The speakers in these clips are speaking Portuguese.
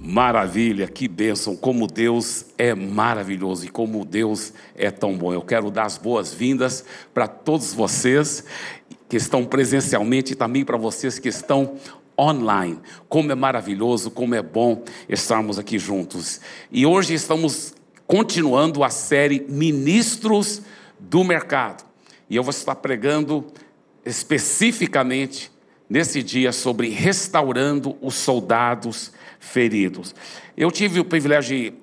Maravilha, que bênção, como Deus é maravilhoso e como Deus é tão bom. Eu quero dar as boas-vindas para todos vocês que estão presencialmente e também para vocês que estão online. Como é maravilhoso, como é bom estarmos aqui juntos. E hoje estamos continuando a série Ministros do Mercado. E eu vou estar pregando especificamente nesse dia sobre restaurando os soldados feridos. Eu tive o privilégio de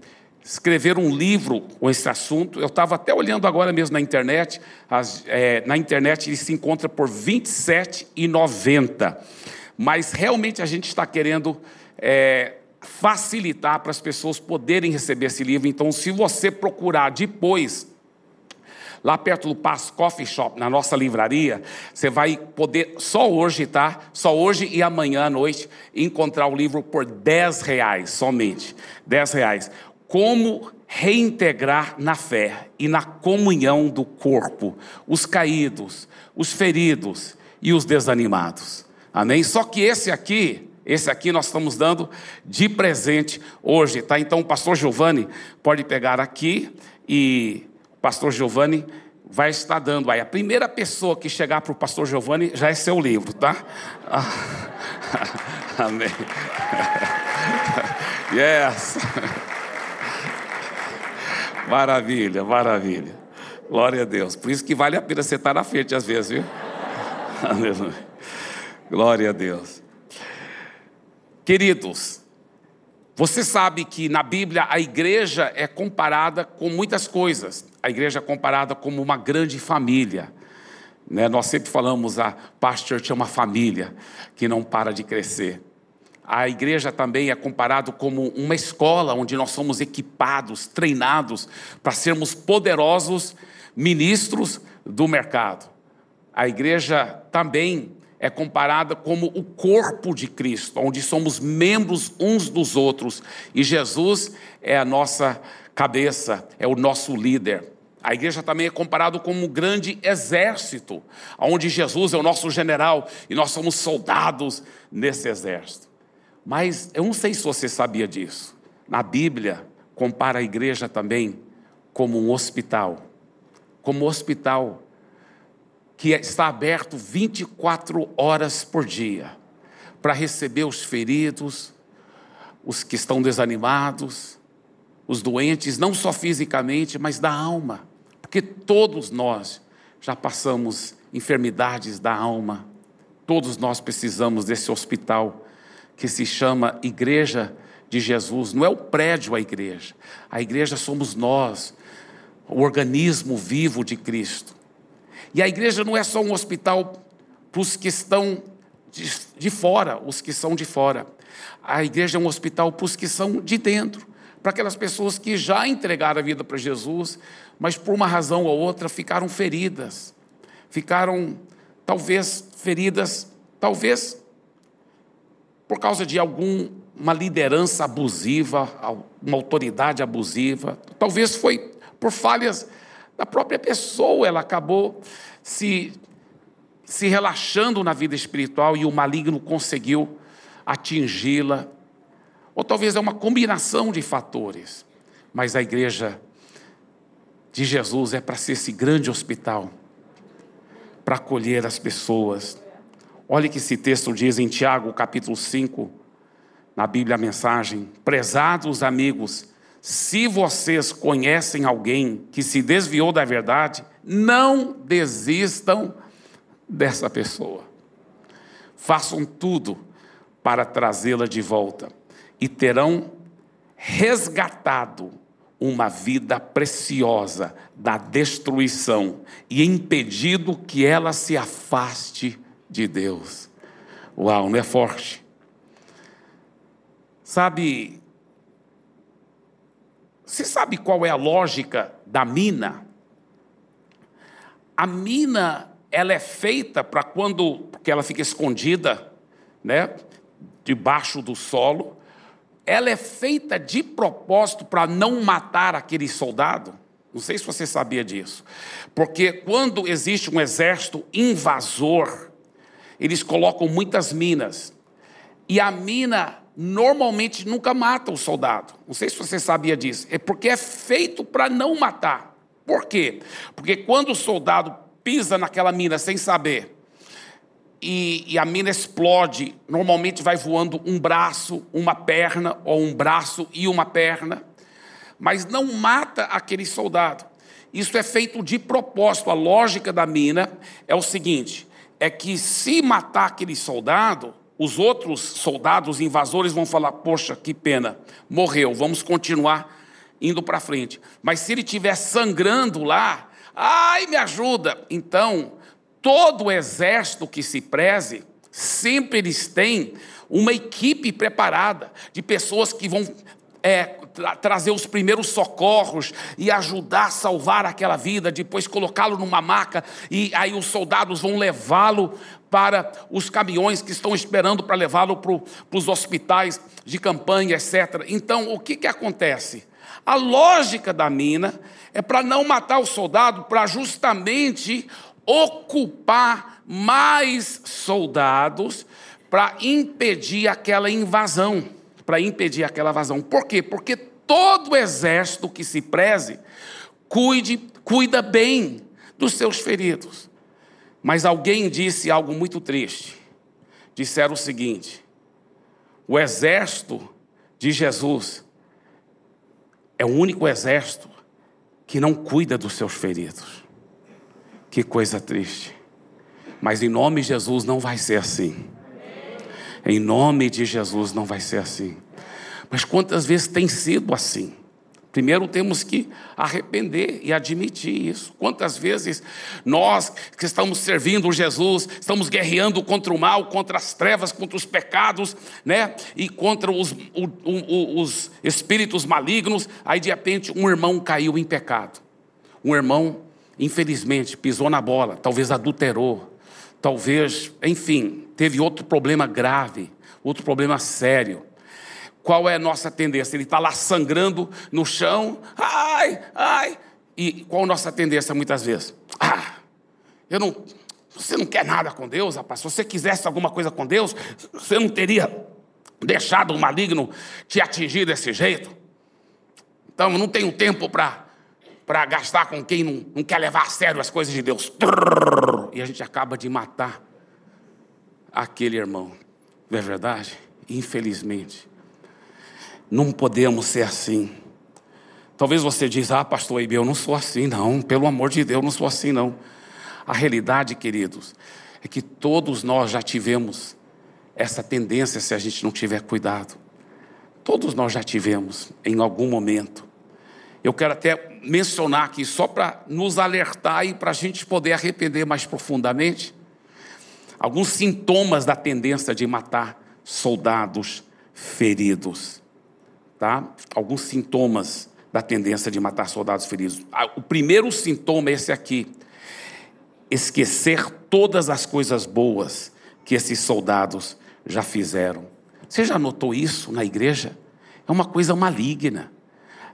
escrever um livro com esse assunto. Eu estava até olhando agora mesmo na internet. As, é, na internet ele se encontra por R$ 27,90. Mas realmente a gente está querendo é, facilitar para as pessoas poderem receber esse livro. Então, se você procurar depois lá perto do Pass Coffee Shop, na nossa livraria, você vai poder, só hoje, tá? Só hoje e amanhã à noite, encontrar o livro por 10 reais somente. 10 reais. Como reintegrar na fé e na comunhão do corpo os caídos, os feridos e os desanimados. Amém? Só que esse aqui, esse aqui nós estamos dando de presente hoje, tá? Então o pastor Giovanni pode pegar aqui e pastor Giovanni vai estar dando aí. A primeira pessoa que chegar para o pastor Giovanni já é seu livro, tá? Amém. Yes. Maravilha, maravilha. Glória a Deus. Por isso que vale a pena você estar na frente às vezes, viu? Aleluia. Glória a Deus. Queridos, você sabe que na Bíblia a igreja é comparada com muitas coisas. A igreja é comparada como uma grande família. Né? Nós sempre falamos a Pastor é uma família que não para de crescer. A igreja também é comparado como uma escola onde nós somos equipados, treinados para sermos poderosos ministros do mercado. A igreja também é comparada como o corpo de Cristo, onde somos membros uns dos outros, e Jesus é a nossa cabeça, é o nosso líder. A igreja também é comparado como um grande exército, onde Jesus é o nosso general e nós somos soldados nesse exército. Mas eu não sei se você sabia disso. Na Bíblia, compara a igreja também como um hospital. Como um hospital que está aberto 24 horas por dia para receber os feridos, os que estão desanimados, os doentes, não só fisicamente, mas da alma, porque todos nós já passamos enfermidades da alma, todos nós precisamos desse hospital que se chama Igreja de Jesus, não é o prédio a igreja, a igreja somos nós, o organismo vivo de Cristo. E a igreja não é só um hospital para os que estão de, de fora, os que são de fora. A igreja é um hospital para os que são de dentro, para aquelas pessoas que já entregaram a vida para Jesus, mas por uma razão ou outra ficaram feridas, ficaram talvez feridas, talvez por causa de alguma liderança abusiva, uma autoridade abusiva, talvez foi por falhas da própria pessoa, ela acabou se, se relaxando na vida espiritual e o maligno conseguiu atingi-la. Ou talvez é uma combinação de fatores, mas a igreja de Jesus é para ser esse grande hospital, para acolher as pessoas. Olha que esse texto diz em Tiago, capítulo 5, na Bíblia a mensagem: Prezados amigos, se vocês conhecem alguém que se desviou da verdade, não desistam dessa pessoa. Façam tudo para trazê-la de volta e terão resgatado uma vida preciosa da destruição e impedido que ela se afaste de Deus. Uau, não é forte? Sabe, você sabe qual é a lógica da mina? A mina, ela é feita para quando, porque ela fica escondida, né, debaixo do solo. Ela é feita de propósito para não matar aquele soldado. Não sei se você sabia disso. Porque quando existe um exército invasor, eles colocam muitas minas. E a mina normalmente nunca mata o soldado. Não sei se você sabia disso. É porque é feito para não matar. Por quê? Porque quando o soldado pisa naquela mina sem saber e, e, a mina explode, normalmente vai voando um braço, uma perna, ou um braço e uma perna, mas não mata aquele soldado. Isso é feito de propósito. A lógica da mina é o seguinte: é que se matar aquele soldado, os outros soldados invasores vão falar: poxa, que pena, morreu, vamos continuar indo para frente. Mas se ele estiver sangrando lá, ai, me ajuda. Então, todo exército que se preze, sempre eles têm uma equipe preparada de pessoas que vão é, tra trazer os primeiros socorros e ajudar a salvar aquela vida, depois colocá-lo numa maca e aí os soldados vão levá-lo para os caminhões que estão esperando para levá-lo para os hospitais de campanha, etc. Então, o que, que acontece? A lógica da mina é para não matar o soldado, para justamente ocupar mais soldados para impedir aquela invasão para impedir aquela vazão. Por quê? Porque todo exército que se preze cuide, cuida bem dos seus feridos. Mas alguém disse algo muito triste. Disseram o seguinte: o exército de Jesus é o único exército que não cuida dos seus feridos. Que coisa triste. Mas em nome de Jesus não vai ser assim. Em nome de Jesus não vai ser assim. Mas quantas vezes tem sido assim? Primeiro temos que arrepender e admitir isso. Quantas vezes nós que estamos servindo Jesus, estamos guerreando contra o mal, contra as trevas, contra os pecados, né? E contra os, o, o, os espíritos malignos, aí de repente um irmão caiu em pecado. Um irmão, infelizmente, pisou na bola, talvez adulterou, talvez, enfim, teve outro problema grave, outro problema sério. Qual é a nossa tendência? Ele está lá sangrando no chão, ai, ai. E qual a nossa tendência muitas vezes? Ah, eu não. Você não quer nada com Deus, rapaz. Se você quisesse alguma coisa com Deus, você não teria deixado o maligno te atingir desse jeito. Então, não tenho tempo para para gastar com quem não, não quer levar a sério as coisas de Deus. E a gente acaba de matar aquele irmão. Não é verdade? Infelizmente. Não podemos ser assim. Talvez você diz, ah, pastor Ibe, eu não sou assim, não. Pelo amor de Deus, eu não sou assim, não. A realidade, queridos, é que todos nós já tivemos essa tendência se a gente não tiver cuidado. Todos nós já tivemos em algum momento. Eu quero até mencionar aqui, só para nos alertar e para a gente poder arrepender mais profundamente, alguns sintomas da tendência de matar soldados feridos. Tá? Alguns sintomas da tendência de matar soldados feridos. Ah, o primeiro sintoma é esse aqui: esquecer todas as coisas boas que esses soldados já fizeram. Você já notou isso na igreja? É uma coisa maligna.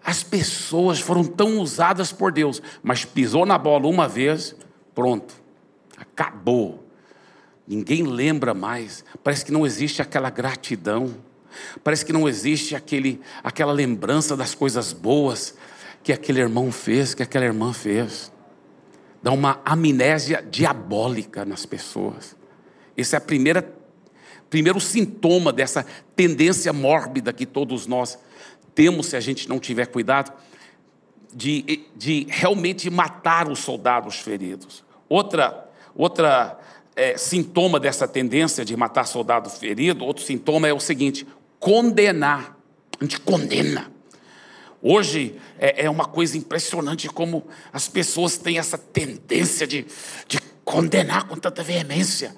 As pessoas foram tão usadas por Deus, mas pisou na bola uma vez, pronto, acabou. Ninguém lembra mais. Parece que não existe aquela gratidão. Parece que não existe aquele, aquela lembrança das coisas boas que aquele irmão fez, que aquela irmã fez. Dá uma amnésia diabólica nas pessoas. Esse é primeira primeiro sintoma dessa tendência mórbida que todos nós temos se a gente não tiver cuidado, de, de realmente matar os soldados feridos. Outra, outra é, sintoma dessa tendência de matar soldado ferido, outro sintoma é o seguinte: condenar. A gente condena. Hoje é, é uma coisa impressionante como as pessoas têm essa tendência de, de condenar com tanta veemência.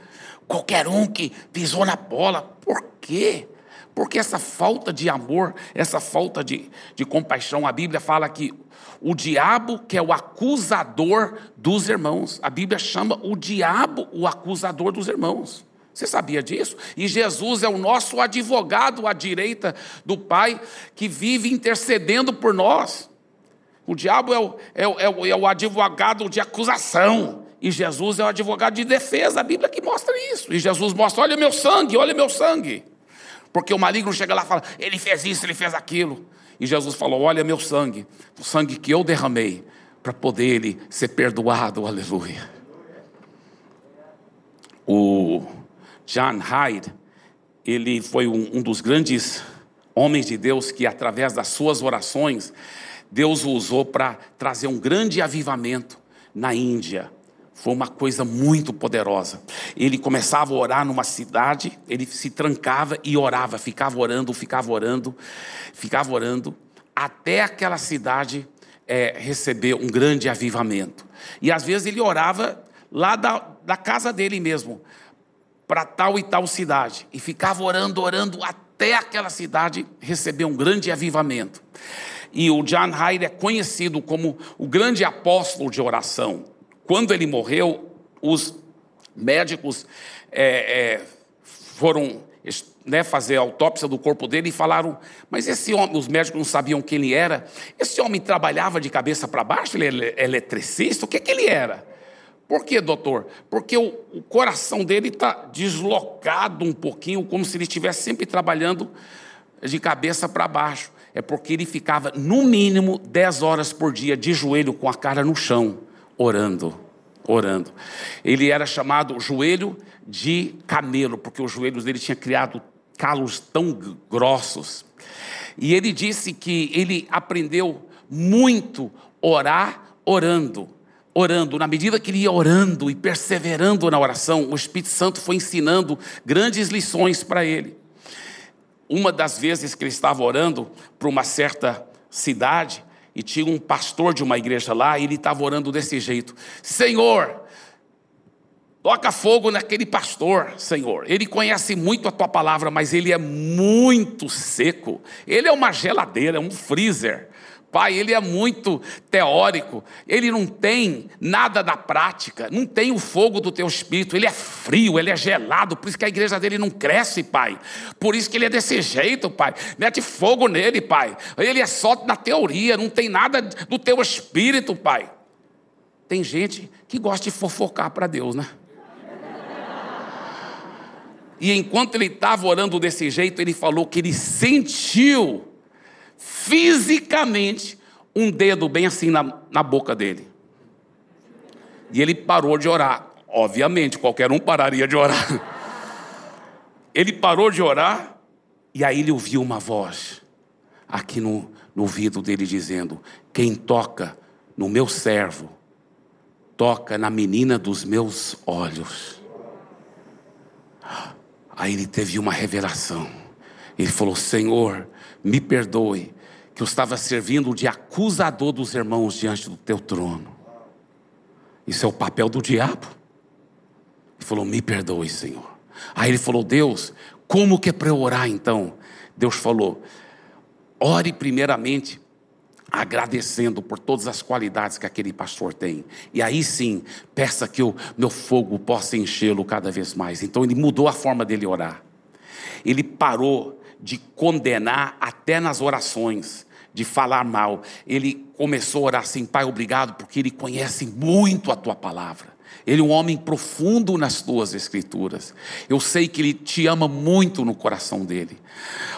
Qualquer um que pisou na bola. Por quê? Porque essa falta de amor, essa falta de, de compaixão, a Bíblia fala que o diabo, que é o acusador dos irmãos, a Bíblia chama o diabo o acusador dos irmãos. Você sabia disso? E Jesus é o nosso advogado à direita do Pai, que vive intercedendo por nós. O diabo é o, é é o, é o advogado de acusação. E Jesus é o advogado de defesa. A Bíblia que mostra isso. E Jesus mostra: olha meu sangue, olha meu sangue. Porque o maligno chega lá e fala: ele fez isso, ele fez aquilo. E Jesus falou: Olha, meu sangue, o sangue que eu derramei, para poder ele ser perdoado, aleluia. O John Hyde, ele foi um, um dos grandes homens de Deus que, através das suas orações, Deus o usou para trazer um grande avivamento na Índia. Foi uma coisa muito poderosa. Ele começava a orar numa cidade, ele se trancava e orava, ficava orando, ficava orando, ficava orando, até aquela cidade é, receber um grande avivamento. E às vezes ele orava lá da, da casa dele mesmo, para tal e tal cidade, e ficava orando, orando, até aquela cidade receber um grande avivamento. E o John Hyde é conhecido como o grande apóstolo de oração. Quando ele morreu, os médicos é, é, foram né, fazer a autópsia do corpo dele e falaram: Mas esse homem, os médicos não sabiam quem ele era. Esse homem trabalhava de cabeça para baixo, ele é eletricista, o que, que ele era? Por quê, doutor? Porque o, o coração dele está deslocado um pouquinho, como se ele estivesse sempre trabalhando de cabeça para baixo. É porque ele ficava, no mínimo, 10 horas por dia de joelho com a cara no chão, orando, orando. Ele era chamado joelho de camelo, porque os joelhos dele tinham criado calos tão grossos. E ele disse que ele aprendeu muito orar orando. Orando, na medida que ele ia orando e perseverando na oração, o Espírito Santo foi ensinando grandes lições para ele. Uma das vezes que ele estava orando para uma certa cidade, e tinha um pastor de uma igreja lá, e ele estava orando desse jeito: Senhor, Toca fogo naquele pastor, Senhor. Ele conhece muito a tua palavra, mas ele é muito seco. Ele é uma geladeira, um freezer. Pai, ele é muito teórico, ele não tem nada da prática, não tem o fogo do teu espírito, ele é frio, ele é gelado, por isso que a igreja dele não cresce, Pai. Por isso que ele é desse jeito, Pai. Mete fogo nele, Pai. Ele é só na teoria, não tem nada do teu espírito, Pai. Tem gente que gosta de fofocar para Deus, né? E enquanto ele estava orando desse jeito, ele falou que ele sentiu fisicamente um dedo bem assim na, na boca dele. E ele parou de orar. Obviamente, qualquer um pararia de orar. Ele parou de orar e aí ele ouviu uma voz aqui no, no ouvido dele dizendo: Quem toca no meu servo, toca na menina dos meus olhos. Aí ele teve uma revelação. Ele falou: Senhor, me perdoe, que eu estava servindo de acusador dos irmãos diante do teu trono. Isso é o papel do diabo. Ele falou: Me perdoe, Senhor. Aí ele falou: Deus, como que é para eu orar então? Deus falou: Ore primeiramente agradecendo por todas as qualidades que aquele pastor tem. E aí sim, peça que o meu fogo possa enchê-lo cada vez mais. Então ele mudou a forma dele orar. Ele parou de condenar até nas orações, de falar mal. Ele começou a orar assim: Pai, obrigado, porque ele conhece muito a tua palavra. Ele é um homem profundo nas tuas escrituras. Eu sei que ele te ama muito no coração dele.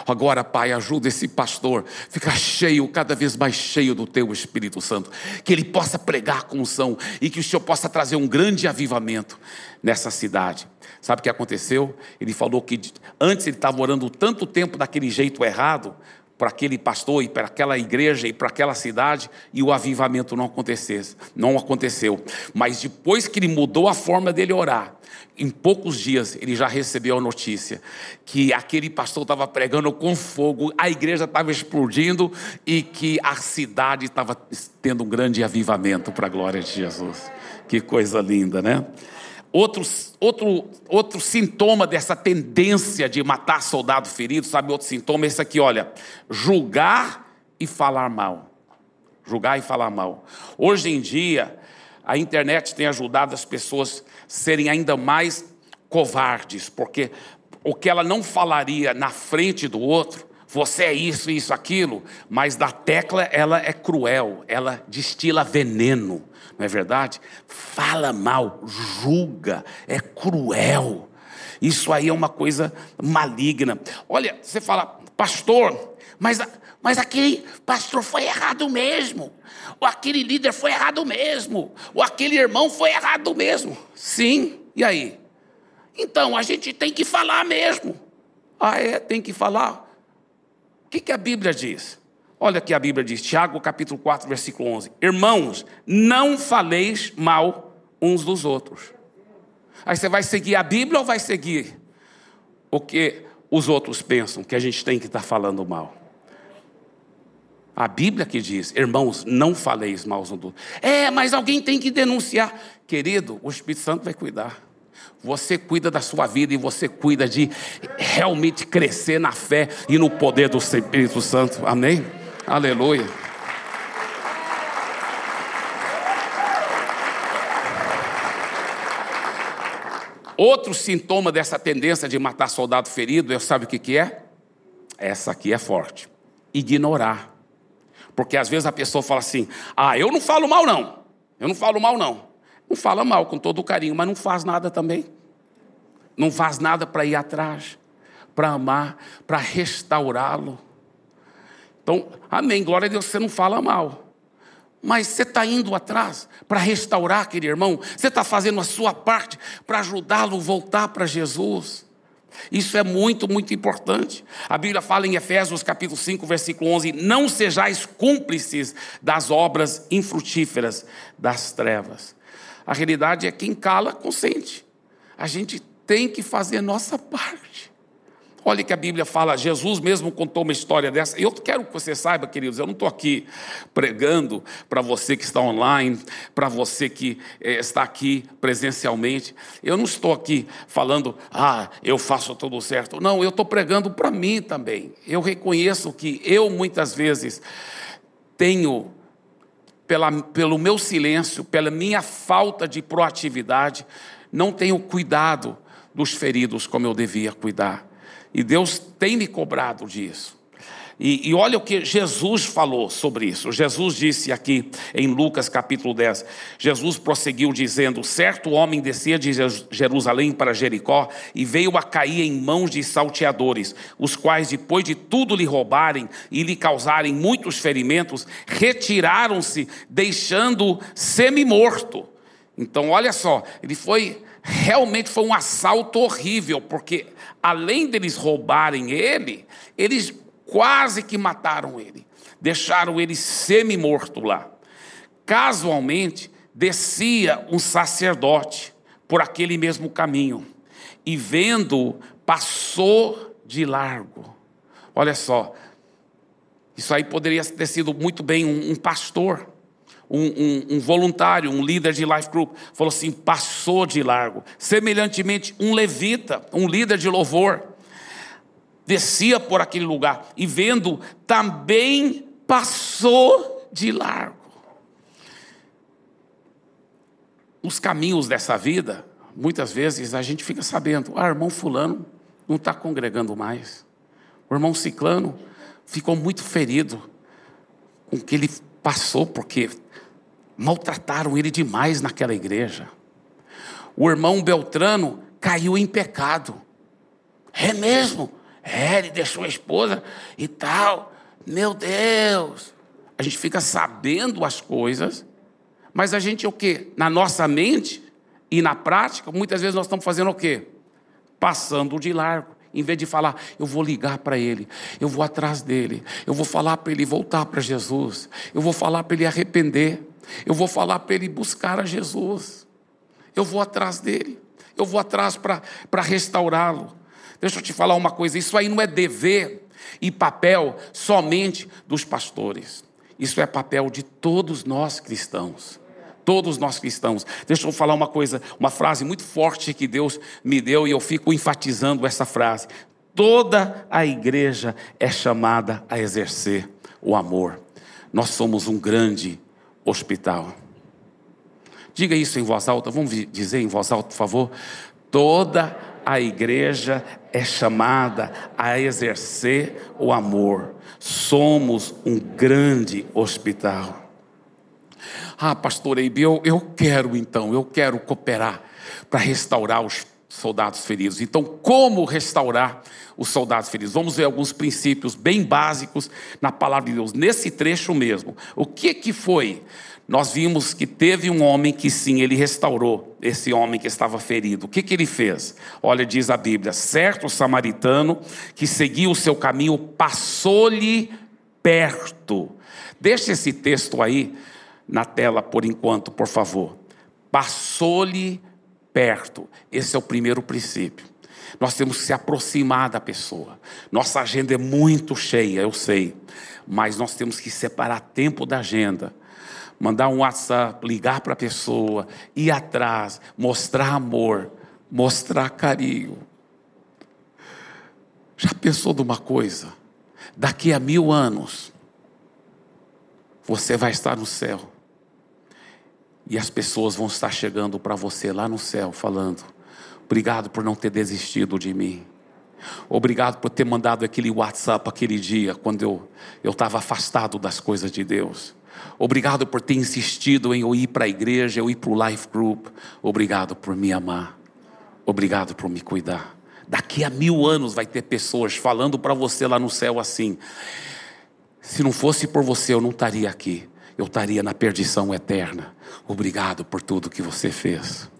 Agora, Pai, ajuda esse pastor a ficar cheio, cada vez mais cheio do teu Espírito Santo. Que ele possa pregar com unção e que o Senhor possa trazer um grande avivamento nessa cidade. Sabe o que aconteceu? Ele falou que antes ele estava orando tanto tempo daquele jeito errado, para aquele pastor e para aquela igreja e para aquela cidade e o avivamento não acontecesse, não aconteceu. Mas depois que ele mudou a forma dele orar, em poucos dias ele já recebeu a notícia que aquele pastor estava pregando com fogo, a igreja estava explodindo e que a cidade estava tendo um grande avivamento para a glória de Jesus. Que coisa linda, né? Outro, outro, outro sintoma dessa tendência de matar soldado ferido, sabe outro sintoma? Esse aqui, olha, julgar e falar mal. Julgar e falar mal. Hoje em dia, a internet tem ajudado as pessoas a serem ainda mais covardes, porque o que ela não falaria na frente do outro, você é isso, isso, aquilo, mas da tecla ela é cruel, ela destila veneno não é verdade? Fala mal, julga, é cruel. Isso aí é uma coisa maligna. Olha, você fala, pastor, mas, mas aquele pastor foi errado mesmo. Ou aquele líder foi errado mesmo. Ou aquele irmão foi errado mesmo. Sim, e aí? Então a gente tem que falar mesmo. Ah, é? Tem que falar? O que, que a Bíblia diz? Olha que a Bíblia diz, Tiago capítulo 4, versículo 11: Irmãos, não faleis mal uns dos outros. Aí você vai seguir a Bíblia ou vai seguir o que os outros pensam que a gente tem que estar falando mal? A Bíblia que diz, irmãos, não faleis mal uns dos outros. É, mas alguém tem que denunciar. Querido, o Espírito Santo vai cuidar. Você cuida da sua vida e você cuida de realmente crescer na fé e no poder do Espírito Santo. Amém? Aleluia. Outro sintoma dessa tendência de matar soldado ferido, eu sabe o que, que é? Essa aqui é forte. Ignorar. Porque às vezes a pessoa fala assim: ah, eu não falo mal, não. Eu não falo mal, não. Não fala mal com todo o carinho, mas não faz nada também. Não faz nada para ir atrás, para amar, para restaurá-lo. Então, amém, glória a Deus, você não fala mal. Mas você está indo atrás para restaurar aquele irmão, você está fazendo a sua parte para ajudá-lo a voltar para Jesus. Isso é muito, muito importante. A Bíblia fala em Efésios capítulo 5, versículo 11: Não sejais cúmplices das obras infrutíferas das trevas. A realidade é quem cala, consente. A gente tem que fazer nossa parte. Olha que a Bíblia fala, Jesus mesmo contou uma história dessa. Eu quero que você saiba, queridos, eu não estou aqui pregando para você que está online, para você que é, está aqui presencialmente. Eu não estou aqui falando, ah, eu faço tudo certo. Não, eu estou pregando para mim também. Eu reconheço que eu muitas vezes tenho pela, pelo meu silêncio, pela minha falta de proatividade, não tenho cuidado dos feridos como eu devia cuidar. E Deus tem me cobrado disso. E, e, olha o que Jesus falou sobre isso. Jesus disse aqui em Lucas capítulo 10: Jesus prosseguiu dizendo: Certo homem descia de Jerusalém para Jericó e veio a cair em mãos de salteadores, os quais, depois de tudo lhe roubarem e lhe causarem muitos ferimentos, retiraram-se, deixando-o semi-morto. Então, olha só, ele foi realmente foi um assalto horrível, porque além deles roubarem ele, eles quase que mataram ele, deixaram ele semi-morto lá. Casualmente, descia um sacerdote por aquele mesmo caminho e vendo, passou de largo. Olha só, isso aí poderia ter sido muito bem um, um pastor um, um, um, voluntário, um líder de life group, falou assim: passou de largo. Semelhantemente, um levita, um líder de louvor, descia por aquele lugar e vendo, também passou de largo. Os caminhos dessa vida, muitas vezes a gente fica sabendo: ah, irmão Fulano não está congregando mais, o irmão Ciclano ficou muito ferido com o que ele passou, porque maltrataram ele demais naquela igreja. O irmão Beltrano caiu em pecado. É mesmo? É, ele deixou a esposa e tal. Meu Deus! A gente fica sabendo as coisas, mas a gente o quê? Na nossa mente e na prática, muitas vezes nós estamos fazendo o quê? Passando de largo. Em vez de falar, eu vou ligar para ele, eu vou atrás dele, eu vou falar para ele voltar para Jesus, eu vou falar para ele arrepender. Eu vou falar para ele buscar a Jesus. Eu vou atrás dele. Eu vou atrás para restaurá-lo. Deixa eu te falar uma coisa: isso aí não é dever e papel somente dos pastores. Isso é papel de todos nós cristãos. Todos nós cristãos. Deixa eu falar uma coisa, uma frase muito forte que Deus me deu e eu fico enfatizando essa frase. Toda a igreja é chamada a exercer o amor. Nós somos um grande hospital. Diga isso em voz alta, vamos dizer em voz alta, por favor. Toda a igreja é chamada a exercer o amor. Somos um grande hospital. Ah, pastor Eibe, eu, eu quero então, eu quero cooperar para restaurar os soldados feridos. Então, como restaurar os soldados feridos? Vamos ver alguns princípios bem básicos na palavra de Deus, nesse trecho mesmo. O que que foi? Nós vimos que teve um homem que sim, ele restaurou esse homem que estava ferido. O que que ele fez? Olha, diz a Bíblia: certo samaritano que seguia o seu caminho passou-lhe perto. Deixa esse texto aí na tela por enquanto, por favor. Passou-lhe perto. Esse é o primeiro princípio. Nós temos que se aproximar da pessoa. Nossa agenda é muito cheia, eu sei, mas nós temos que separar tempo da agenda. Mandar um WhatsApp, ligar para a pessoa, ir atrás, mostrar amor, mostrar carinho. Já pensou de uma coisa? Daqui a mil anos, você vai estar no céu. E as pessoas vão estar chegando para você lá no céu, falando: Obrigado por não ter desistido de mim. Obrigado por ter mandado aquele WhatsApp aquele dia, quando eu estava afastado das coisas de Deus. Obrigado por ter insistido em eu ir para a igreja, eu ir para o Life Group. Obrigado por me amar. Obrigado por me cuidar. Daqui a mil anos vai ter pessoas falando para você lá no céu assim: se não fosse por você, eu não estaria aqui eu estaria na perdição eterna. Obrigado por tudo que você fez.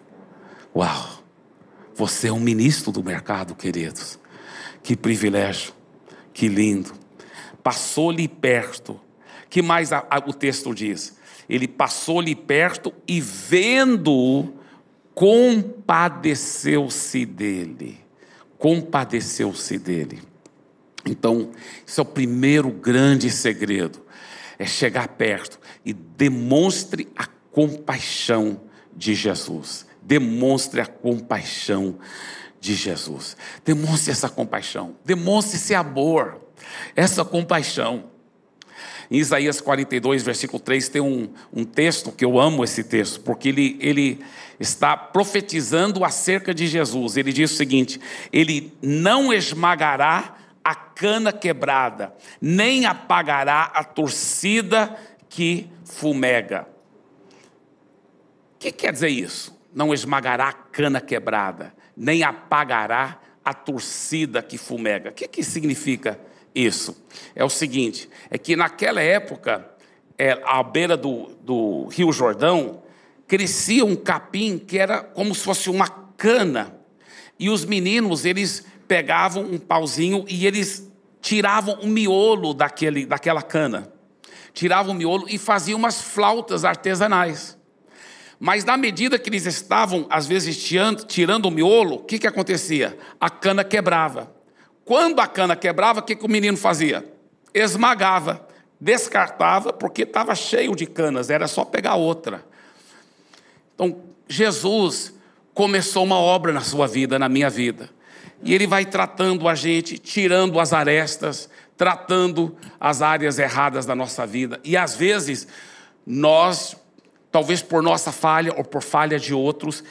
Uau! Você é um ministro do mercado, queridos. Que privilégio, que lindo. Passou-lhe perto. Que mais a, a, o texto diz? Ele passou-lhe perto e vendo-o, compadeceu-se dele. Compadeceu-se dele. Então, isso é o primeiro grande segredo é chegar perto e demonstre a compaixão de Jesus. Demonstre a compaixão de Jesus. Demonstre essa compaixão. Demonstre esse amor, essa compaixão. Em Isaías 42, versículo 3, tem um, um texto que eu amo esse texto, porque ele, ele está profetizando acerca de Jesus. Ele diz o seguinte: Ele não esmagará a cana quebrada, nem apagará a torcida que fumega. O que quer dizer isso? Não esmagará a cana quebrada, nem apagará a torcida que fumega. O que, que significa isso? É o seguinte: é que naquela época, é, à beira do, do Rio Jordão, crescia um capim que era como se fosse uma cana. E os meninos, eles pegavam um pauzinho e eles tiravam o miolo daquele, daquela cana. Tiravam o miolo e faziam umas flautas artesanais. Mas na medida que eles estavam, às vezes, tirando o miolo, o que, que acontecia? A cana quebrava. Quando a cana quebrava, o que, que o menino fazia? Esmagava, descartava, porque estava cheio de canas, era só pegar outra. Então, Jesus começou uma obra na sua vida, na minha vida. E ele vai tratando a gente, tirando as arestas, tratando as áreas erradas da nossa vida. E às vezes, nós, talvez por nossa falha ou por falha de outros,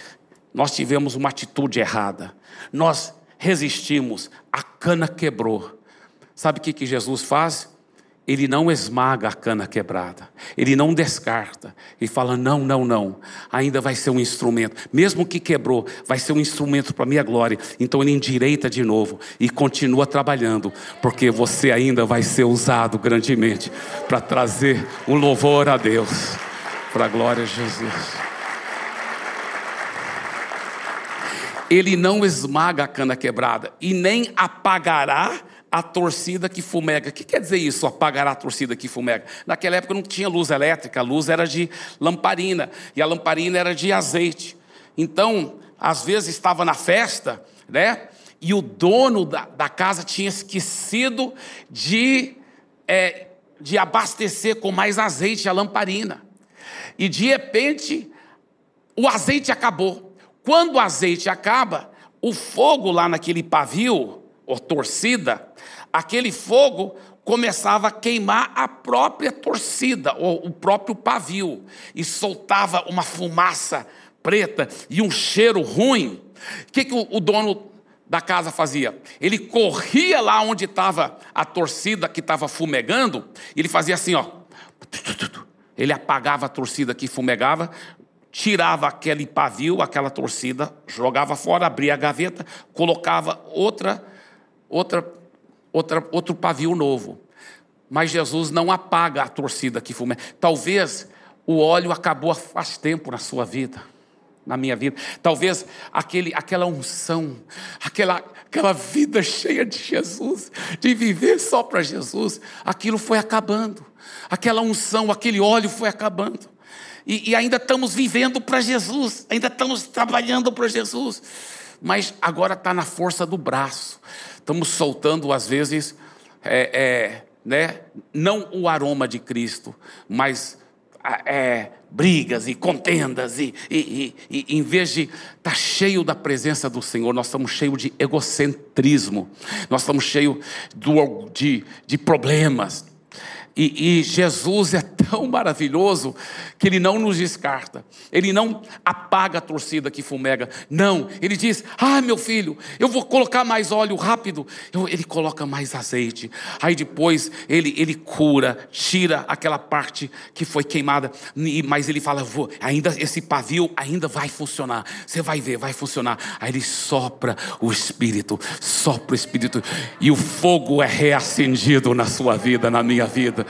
nós tivemos uma atitude errada. Nós resistimos, a cana quebrou. Sabe o que, que Jesus faz? ele não esmaga a cana quebrada, ele não descarta, ele fala: não, não, não, ainda vai ser um instrumento, mesmo que quebrou, vai ser um instrumento para a minha glória. Então ele endireita de novo e continua trabalhando, porque você ainda vai ser usado grandemente para trazer o louvor a Deus, para a glória de Jesus. Ele não esmaga a cana quebrada e nem apagará a torcida que fumega. O que quer dizer isso, apagar a torcida que fumega? Naquela época não tinha luz elétrica, a luz era de lamparina, e a lamparina era de azeite. Então, às vezes estava na festa, né? E o dono da, da casa tinha esquecido de, é, de abastecer com mais azeite a lamparina. E de repente, o azeite acabou. Quando o azeite acaba, o fogo lá naquele pavio, ou torcida, aquele fogo começava a queimar a própria torcida, ou o próprio pavio, e soltava uma fumaça preta e um cheiro ruim. O que, que o, dono da casa fazia? Ele corria lá onde estava a torcida que estava fumegando, e ele fazia assim, ó. Ele apagava a torcida que fumegava, tirava aquele pavio, aquela torcida, jogava fora, abria a gaveta, colocava outra, outra, outra, outro pavio novo. Mas Jesus não apaga a torcida que fumega. Talvez o óleo acabou faz tempo na sua vida, na minha vida. Talvez aquele, aquela unção, aquela, aquela vida cheia de Jesus, de viver só para Jesus, aquilo foi acabando. Aquela unção, aquele óleo foi acabando. E, e ainda estamos vivendo para Jesus, ainda estamos trabalhando para Jesus. Mas agora está na força do braço. Estamos soltando, às vezes, é, é, né? não o aroma de Cristo, mas é, brigas e contendas, e, e, e, e em vez de estar tá cheio da presença do Senhor, nós estamos cheios de egocentrismo, nós estamos cheios de, de problemas, e, e, Jesus é tão maravilhoso que ele não nos descarta, ele não apaga a torcida que fumega, não, ele diz: Ah, meu filho, eu vou colocar mais óleo rápido. Eu, ele coloca mais azeite, aí depois ele, ele cura, tira aquela parte que foi queimada, mas ele fala: vou, ainda esse pavio ainda vai funcionar, você vai ver, vai funcionar. Aí ele sopra o Espírito, sopra o Espírito, e o fogo é reacendido na sua vida, na minha vida.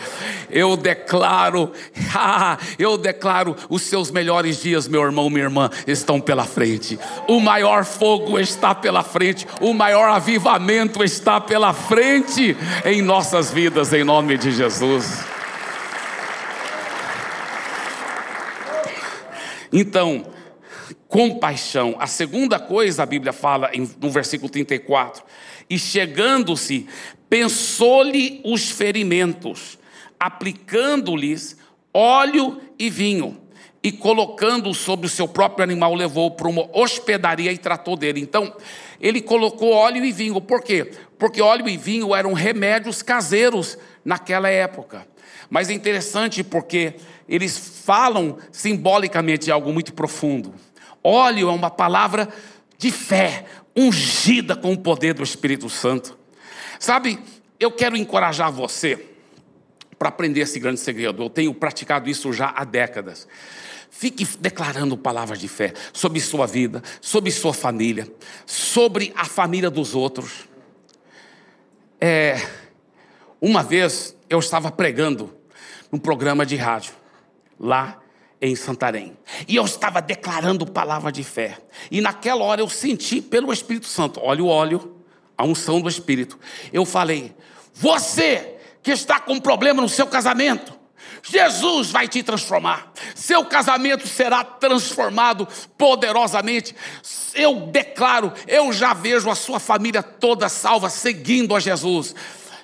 Eu declaro, ah, eu declaro, os seus melhores dias, meu irmão, minha irmã, estão pela frente. O maior fogo está pela frente, o maior avivamento está pela frente em nossas vidas, em nome de Jesus. Então, compaixão. A segunda coisa a Bíblia fala no versículo 34. E chegando-se, pensou-lhe os ferimentos aplicando-lhes óleo e vinho, e colocando sobre o seu próprio animal, levou para uma hospedaria e tratou dele. Então, ele colocou óleo e vinho, por quê? Porque óleo e vinho eram remédios caseiros naquela época. Mas é interessante porque eles falam simbolicamente de algo muito profundo. Óleo é uma palavra de fé, ungida com o poder do Espírito Santo. Sabe, eu quero encorajar você para aprender esse grande segredo. Eu tenho praticado isso já há décadas. Fique declarando palavras de fé sobre sua vida, sobre sua família, sobre a família dos outros. É, uma vez eu estava pregando num programa de rádio, lá em Santarém. E eu estava declarando palavra de fé. E naquela hora eu senti pelo Espírito Santo, olha o óleo, a unção do Espírito. Eu falei: Você que está com problema no seu casamento. Jesus vai te transformar. Seu casamento será transformado poderosamente. Eu declaro, eu já vejo a sua família toda salva, seguindo a Jesus.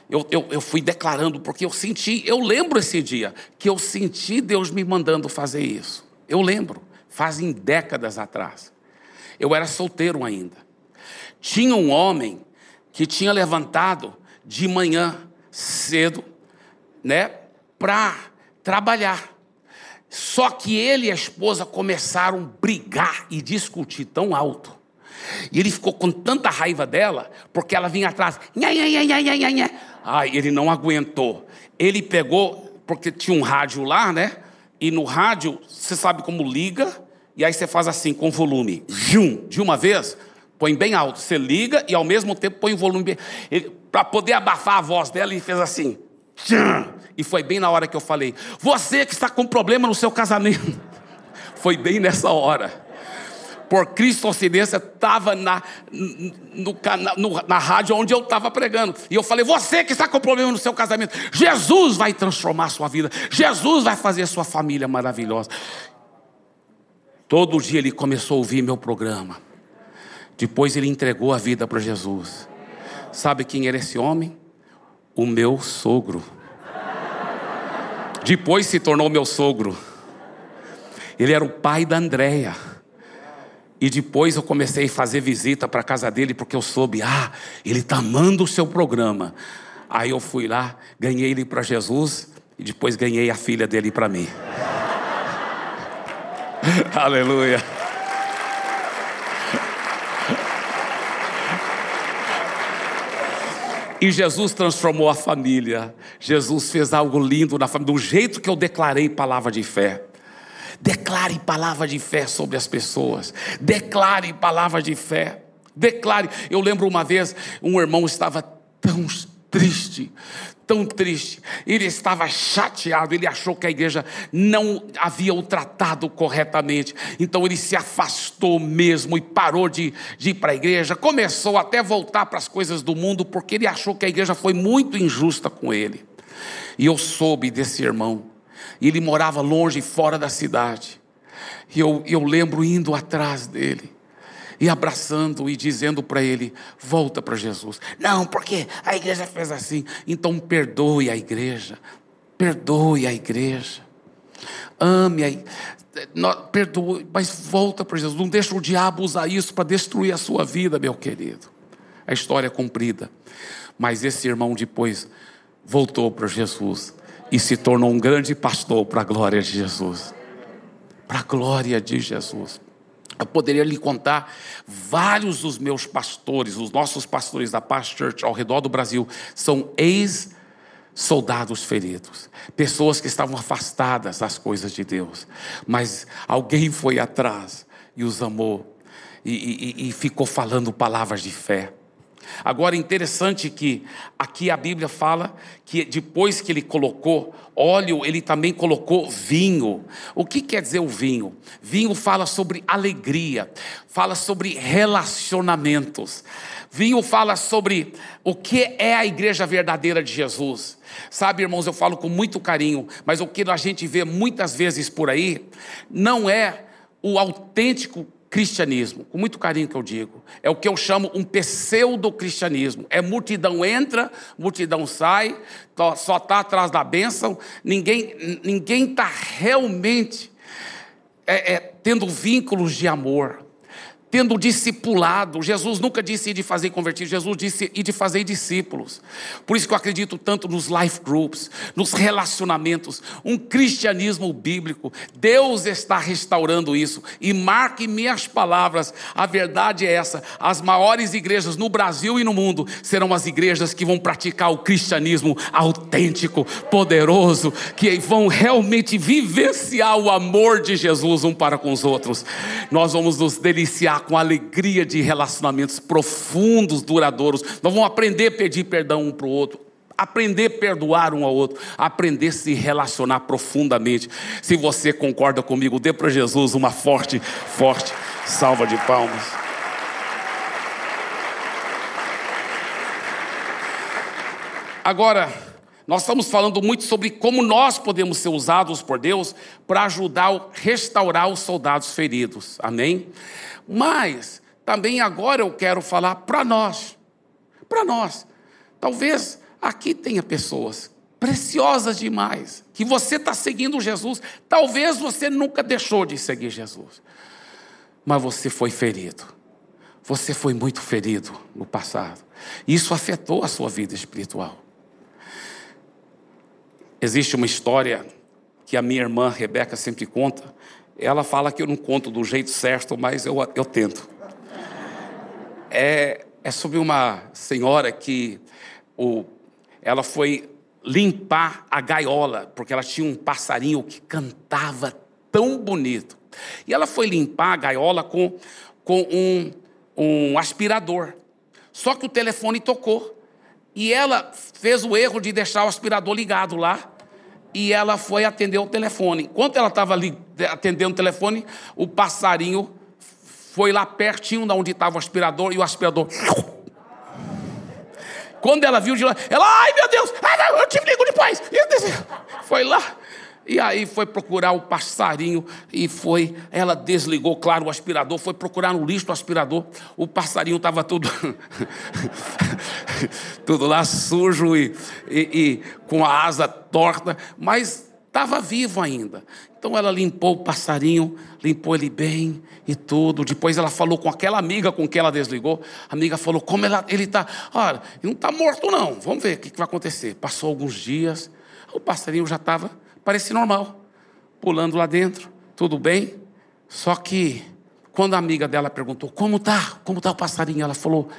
Eu, eu, eu, fui declarando, porque eu senti, eu lembro esse dia, que eu senti Deus me mandando fazer isso. Eu lembro, fazem décadas atrás. Eu era solteiro ainda. Tinha um homem que tinha levantado de manhã cedo, né, para trabalhar. Só que ele e a esposa começaram a brigar e discutir tão alto. E ele ficou com tanta raiva dela, porque ela vinha atrás. Nha, nha, nha, nha, nha. Ai, ele não aguentou. Ele pegou, porque tinha um rádio lá, né? E no rádio, você sabe como liga, e aí você faz assim, com volume. Jum, de uma vez, põe bem alto. Você liga e ao mesmo tempo põe o volume. Para poder abafar a voz dela, ele fez assim. E foi bem na hora que eu falei: Você que está com problema no seu casamento. Foi bem nessa hora. Por Cristo Ocidência estava na, no, no, na rádio onde eu estava pregando. E eu falei: Você que está com problema no seu casamento, Jesus vai transformar a sua vida. Jesus vai fazer a sua família maravilhosa. Todo dia ele começou a ouvir meu programa. Depois ele entregou a vida para Jesus. Sabe quem era esse homem? O meu sogro. Depois se tornou meu sogro. Ele era o pai da Andréia. E depois eu comecei a fazer visita para a casa dele, porque eu soube, ah, ele está amando o seu programa. Aí eu fui lá, ganhei ele para Jesus e depois ganhei a filha dele para mim. Aleluia. E Jesus transformou a família. Jesus fez algo lindo na família, do jeito que eu declarei palavra de fé. Declare palavra de fé sobre as pessoas. Declare palavra de fé. Declare. Eu lembro uma vez, um irmão estava tão triste, tão triste. Ele estava chateado, ele achou que a igreja não havia o tratado corretamente. Então ele se afastou mesmo e parou de, de ir para a igreja. Começou até a voltar para as coisas do mundo, porque ele achou que a igreja foi muito injusta com ele. E eu soube desse irmão. Ele morava longe, fora da cidade. E eu, eu lembro indo atrás dele e abraçando e dizendo para ele: volta para Jesus. Não, porque a igreja fez assim. Então perdoe a igreja, perdoe a igreja, ame a perdoe, mas volta para Jesus. Não deixa o diabo usar isso para destruir a sua vida, meu querido. A história é cumprida. Mas esse irmão depois voltou para Jesus e se tornou um grande pastor para a glória de Jesus. Para a glória de Jesus. Eu poderia lhe contar vários dos meus pastores, os nossos pastores da Past Church ao redor do Brasil, são ex-soldados feridos, pessoas que estavam afastadas das coisas de Deus, mas alguém foi atrás e os amou e, e, e ficou falando palavras de fé. Agora, interessante que aqui a Bíblia fala que depois que ele colocou óleo, ele também colocou vinho. O que quer dizer o vinho? Vinho fala sobre alegria, fala sobre relacionamentos. Vinho fala sobre o que é a igreja verdadeira de Jesus. Sabe, irmãos, eu falo com muito carinho, mas o que a gente vê muitas vezes por aí não é o autêntico cristianismo, com muito carinho que eu digo, é o que eu chamo um pseudo-cristianismo. É multidão entra, multidão sai, só está atrás da bênção, ninguém ninguém está realmente é, é, tendo vínculos de amor tendo discipulado. Jesus nunca disse de fazer convertidos, Jesus disse ir de fazer discípulos. Por isso que eu acredito tanto nos life groups, nos relacionamentos, um cristianismo bíblico. Deus está restaurando isso. E marque minhas palavras, a verdade é essa: as maiores igrejas no Brasil e no mundo serão as igrejas que vão praticar o cristianismo autêntico, poderoso, que vão realmente vivenciar o amor de Jesus um para com os outros. Nós vamos nos deliciar com alegria de relacionamentos profundos, duradouros. Nós vamos aprender a pedir perdão um para o outro, aprender a perdoar um ao outro, aprender a se relacionar profundamente. Se você concorda comigo, dê para Jesus uma forte, forte salva de palmas. Agora, nós estamos falando muito sobre como nós podemos ser usados por Deus para ajudar a restaurar os soldados feridos. Amém? Mas também agora eu quero falar para nós. Para nós. Talvez aqui tenha pessoas preciosas demais, que você está seguindo Jesus. Talvez você nunca deixou de seguir Jesus, mas você foi ferido. Você foi muito ferido no passado. Isso afetou a sua vida espiritual. Existe uma história que a minha irmã Rebeca sempre conta ela fala que eu não conto do jeito certo, mas eu, eu tento. É, é sobre uma senhora que o, ela foi limpar a gaiola, porque ela tinha um passarinho que cantava tão bonito. E ela foi limpar a gaiola com, com um, um aspirador. Só que o telefone tocou. E ela fez o erro de deixar o aspirador ligado lá e ela foi atender o telefone. Enquanto ela estava ali atendendo o telefone, o passarinho foi lá pertinho de onde estava o aspirador e o aspirador. Quando ela viu de lá, ela, ai meu Deus, eu te ligo depois. Foi lá, e aí foi procurar o passarinho e foi, ela desligou, claro, o aspirador, foi procurar no lixo o aspirador. O passarinho estava tudo tudo lá sujo e, e, e com a asa torta, mas estava vivo ainda. Então ela limpou o passarinho, limpou ele bem e tudo. Depois ela falou com aquela amiga com quem ela desligou. A amiga falou: Como ela, ele está? Olha, ele não está morto, não. Vamos ver o que, que vai acontecer. Passou alguns dias, o passarinho já estava parecia normal, pulando lá dentro, tudo bem. Só que quando a amiga dela perguntou como tá, como tá o passarinho, ela falou: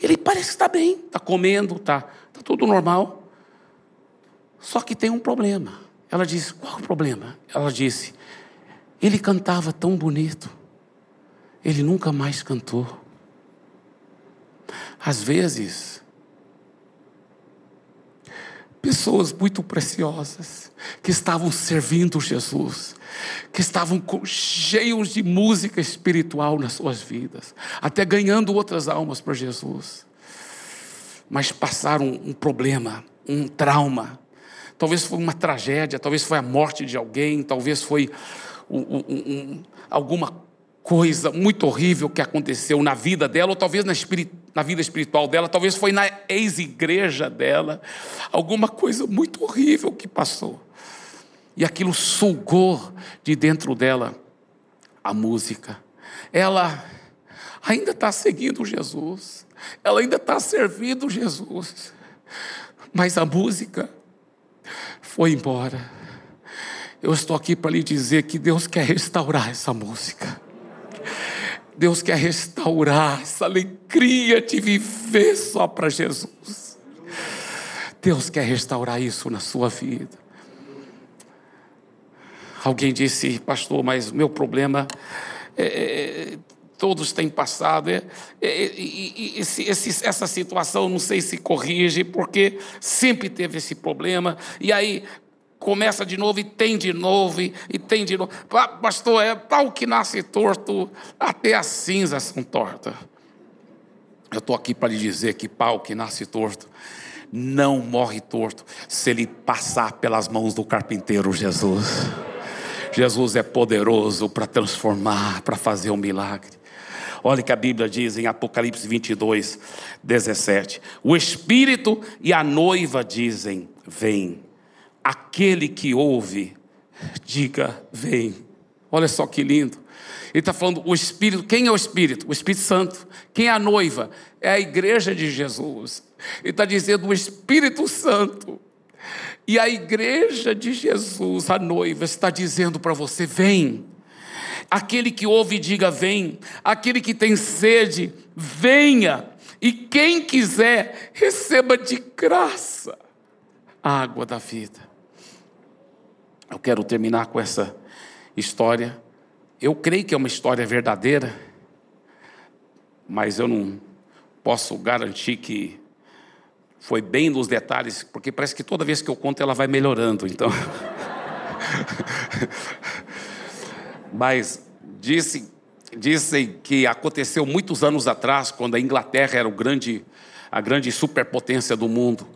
ele parece estar tá bem, está comendo, tá, tá tudo normal. Só que tem um problema. Ela disse: qual o problema? Ela disse: Ele cantava tão bonito, ele nunca mais cantou. Às vezes, pessoas muito preciosas que estavam servindo Jesus, que estavam cheios de música espiritual nas suas vidas, até ganhando outras almas para Jesus, mas passaram um problema, um trauma. Talvez foi uma tragédia, talvez foi a morte de alguém, talvez foi um, um, um, alguma coisa muito horrível que aconteceu na vida dela, ou talvez na, na vida espiritual dela, talvez foi na ex-igreja dela, alguma coisa muito horrível que passou. E aquilo sugou de dentro dela a música. Ela ainda está seguindo Jesus, ela ainda está servindo Jesus, mas a música foi embora. Eu estou aqui para lhe dizer que Deus quer restaurar essa música. Deus quer restaurar essa alegria de viver só para Jesus. Deus quer restaurar isso na sua vida. Alguém disse, pastor, mas o meu problema é, é, todos têm passado. É, é, é esse, esse, essa situação não sei se corrige, porque sempre teve esse problema. E aí começa de novo e tem de novo e, tem de novo. Pastor, é tal que nasce torto, até as cinzas são tortas. Eu estou aqui para lhe dizer que pau que nasce torto não morre torto se ele passar pelas mãos do carpinteiro Jesus. Jesus é poderoso para transformar, para fazer um milagre. Olha que a Bíblia diz em Apocalipse 22, 17: O Espírito e a noiva dizem: Vem aquele que ouve, diga: Vem. Olha só que lindo. Ele está falando o Espírito. Quem é o Espírito? O Espírito Santo. Quem é a noiva? É a igreja de Jesus. Ele está dizendo o Espírito Santo. E a igreja de Jesus, a noiva, está dizendo para você: vem. Aquele que ouve, diga: vem. Aquele que tem sede, venha. E quem quiser, receba de graça a água da vida. Eu quero terminar com essa história. Eu creio que é uma história verdadeira, mas eu não posso garantir que foi bem nos detalhes, porque parece que toda vez que eu conto ela vai melhorando, então. mas disse, dizem que aconteceu muitos anos atrás, quando a Inglaterra era o grande, a grande superpotência do mundo,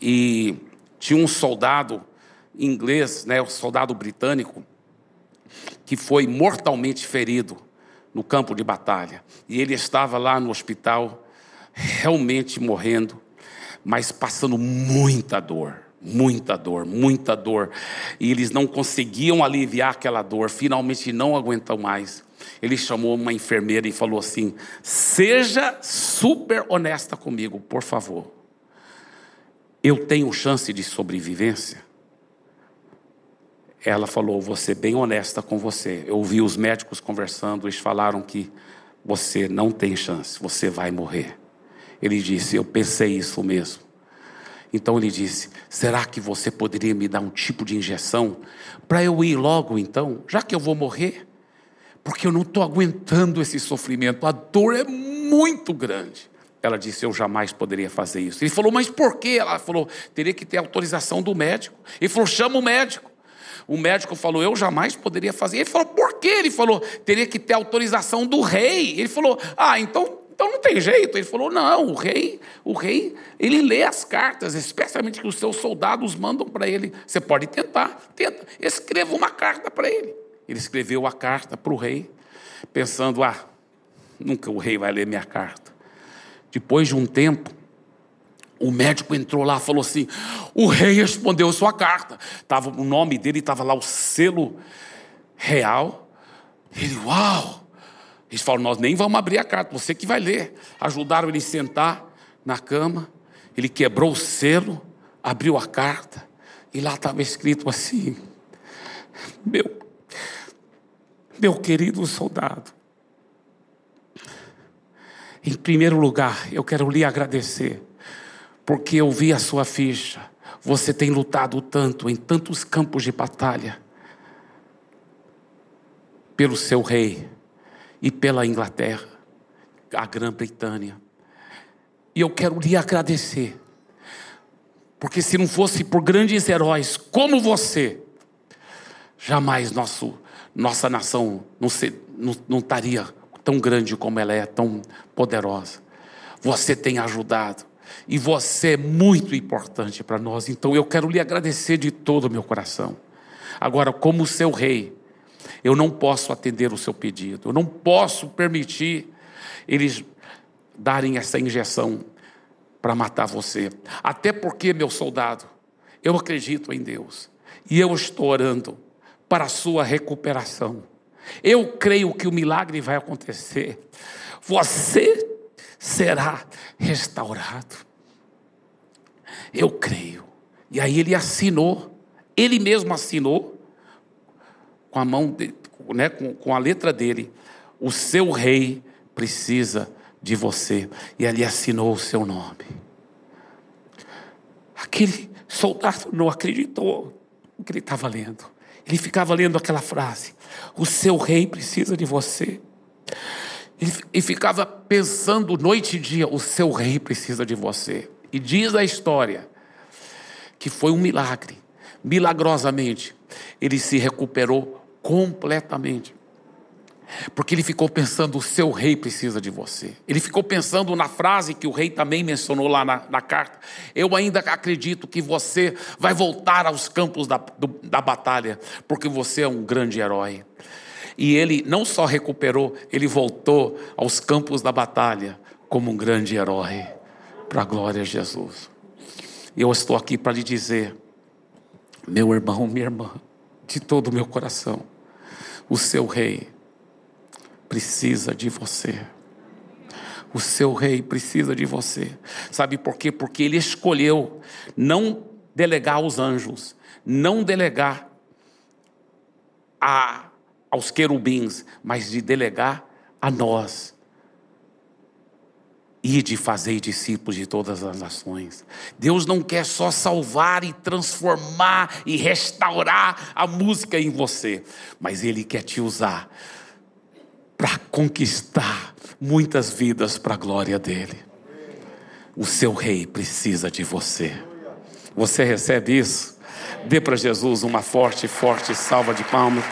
e tinha um soldado inglês, né, o soldado britânico, que foi mortalmente ferido no campo de batalha. E ele estava lá no hospital, realmente morrendo, mas passando muita dor, muita dor, muita dor. E eles não conseguiam aliviar aquela dor, finalmente não aguentam mais. Ele chamou uma enfermeira e falou assim: Seja super honesta comigo, por favor. Eu tenho chance de sobrevivência? Ela falou: Vou ser bem honesta com você. Eu ouvi os médicos conversando, eles falaram que você não tem chance, você vai morrer. Ele disse: Eu pensei isso mesmo. Então ele disse: Será que você poderia me dar um tipo de injeção para eu ir logo então, já que eu vou morrer? Porque eu não estou aguentando esse sofrimento, a dor é muito grande. Ela disse: Eu jamais poderia fazer isso. Ele falou: Mas por quê? Ela falou: Teria que ter autorização do médico. Ele falou: Chama o médico. O médico falou: Eu jamais poderia fazer. Ele falou: Por quê? Ele falou: Teria que ter autorização do rei. Ele falou: Ah, então, então não tem jeito. Ele falou: Não, o rei, o rei, ele lê as cartas, especialmente que os seus soldados mandam para ele. Você pode tentar, tenta. Escreva uma carta para ele. Ele escreveu a carta para o rei, pensando: Ah, nunca o rei vai ler minha carta. Depois de um tempo, o médico entrou lá e falou assim: o rei respondeu sua carta. Tava, o nome dele estava lá, o selo real. Ele, uau! Eles falaram: nós nem vamos abrir a carta, você que vai ler. Ajudaram ele a sentar na cama. Ele quebrou o selo, abriu a carta, e lá estava escrito assim: meu, meu querido soldado, em primeiro lugar, eu quero lhe agradecer porque eu vi a sua ficha. Você tem lutado tanto em tantos campos de batalha. pelo seu rei e pela Inglaterra, a Grã-Bretanha. E eu quero lhe agradecer, porque se não fosse por grandes heróis como você, jamais nosso, nossa nação não, ser, não, não estaria tão grande como ela é, tão poderosa. Você tem ajudado. E você é muito importante para nós. Então eu quero lhe agradecer de todo o meu coração. Agora, como seu rei, eu não posso atender o seu pedido. Eu não posso permitir eles darem essa injeção para matar você. Até porque, meu soldado, eu acredito em Deus. E eu estou orando para a sua recuperação. Eu creio que o milagre vai acontecer. Você será restaurado. Eu creio. E aí ele assinou, ele mesmo assinou, com a mão, de, né, com, com a letra dele, o seu rei precisa de você. E ali assinou o seu nome. Aquele soldado não acreditou no que ele estava lendo. Ele ficava lendo aquela frase: O seu rei precisa de você. E ficava pensando noite e dia: O seu rei precisa de você. E diz a história que foi um milagre. Milagrosamente, ele se recuperou completamente. Porque ele ficou pensando, o seu rei precisa de você. Ele ficou pensando na frase que o rei também mencionou lá na, na carta. Eu ainda acredito que você vai voltar aos campos da, do, da batalha, porque você é um grande herói. E ele não só recuperou, ele voltou aos campos da batalha como um grande herói para a glória de Jesus. Eu estou aqui para lhe dizer, meu irmão, minha irmã, de todo o meu coração, o seu rei precisa de você. O seu rei precisa de você. Sabe por quê? Porque ele escolheu não delegar aos anjos, não delegar a, aos querubins, mas de delegar a nós e de fazer discípulos de todas as nações. Deus não quer só salvar e transformar e restaurar a música em você, mas Ele quer te usar para conquistar muitas vidas para a glória dele. O seu rei precisa de você. Você recebe isso? Dê para Jesus uma forte, forte salva de palmas.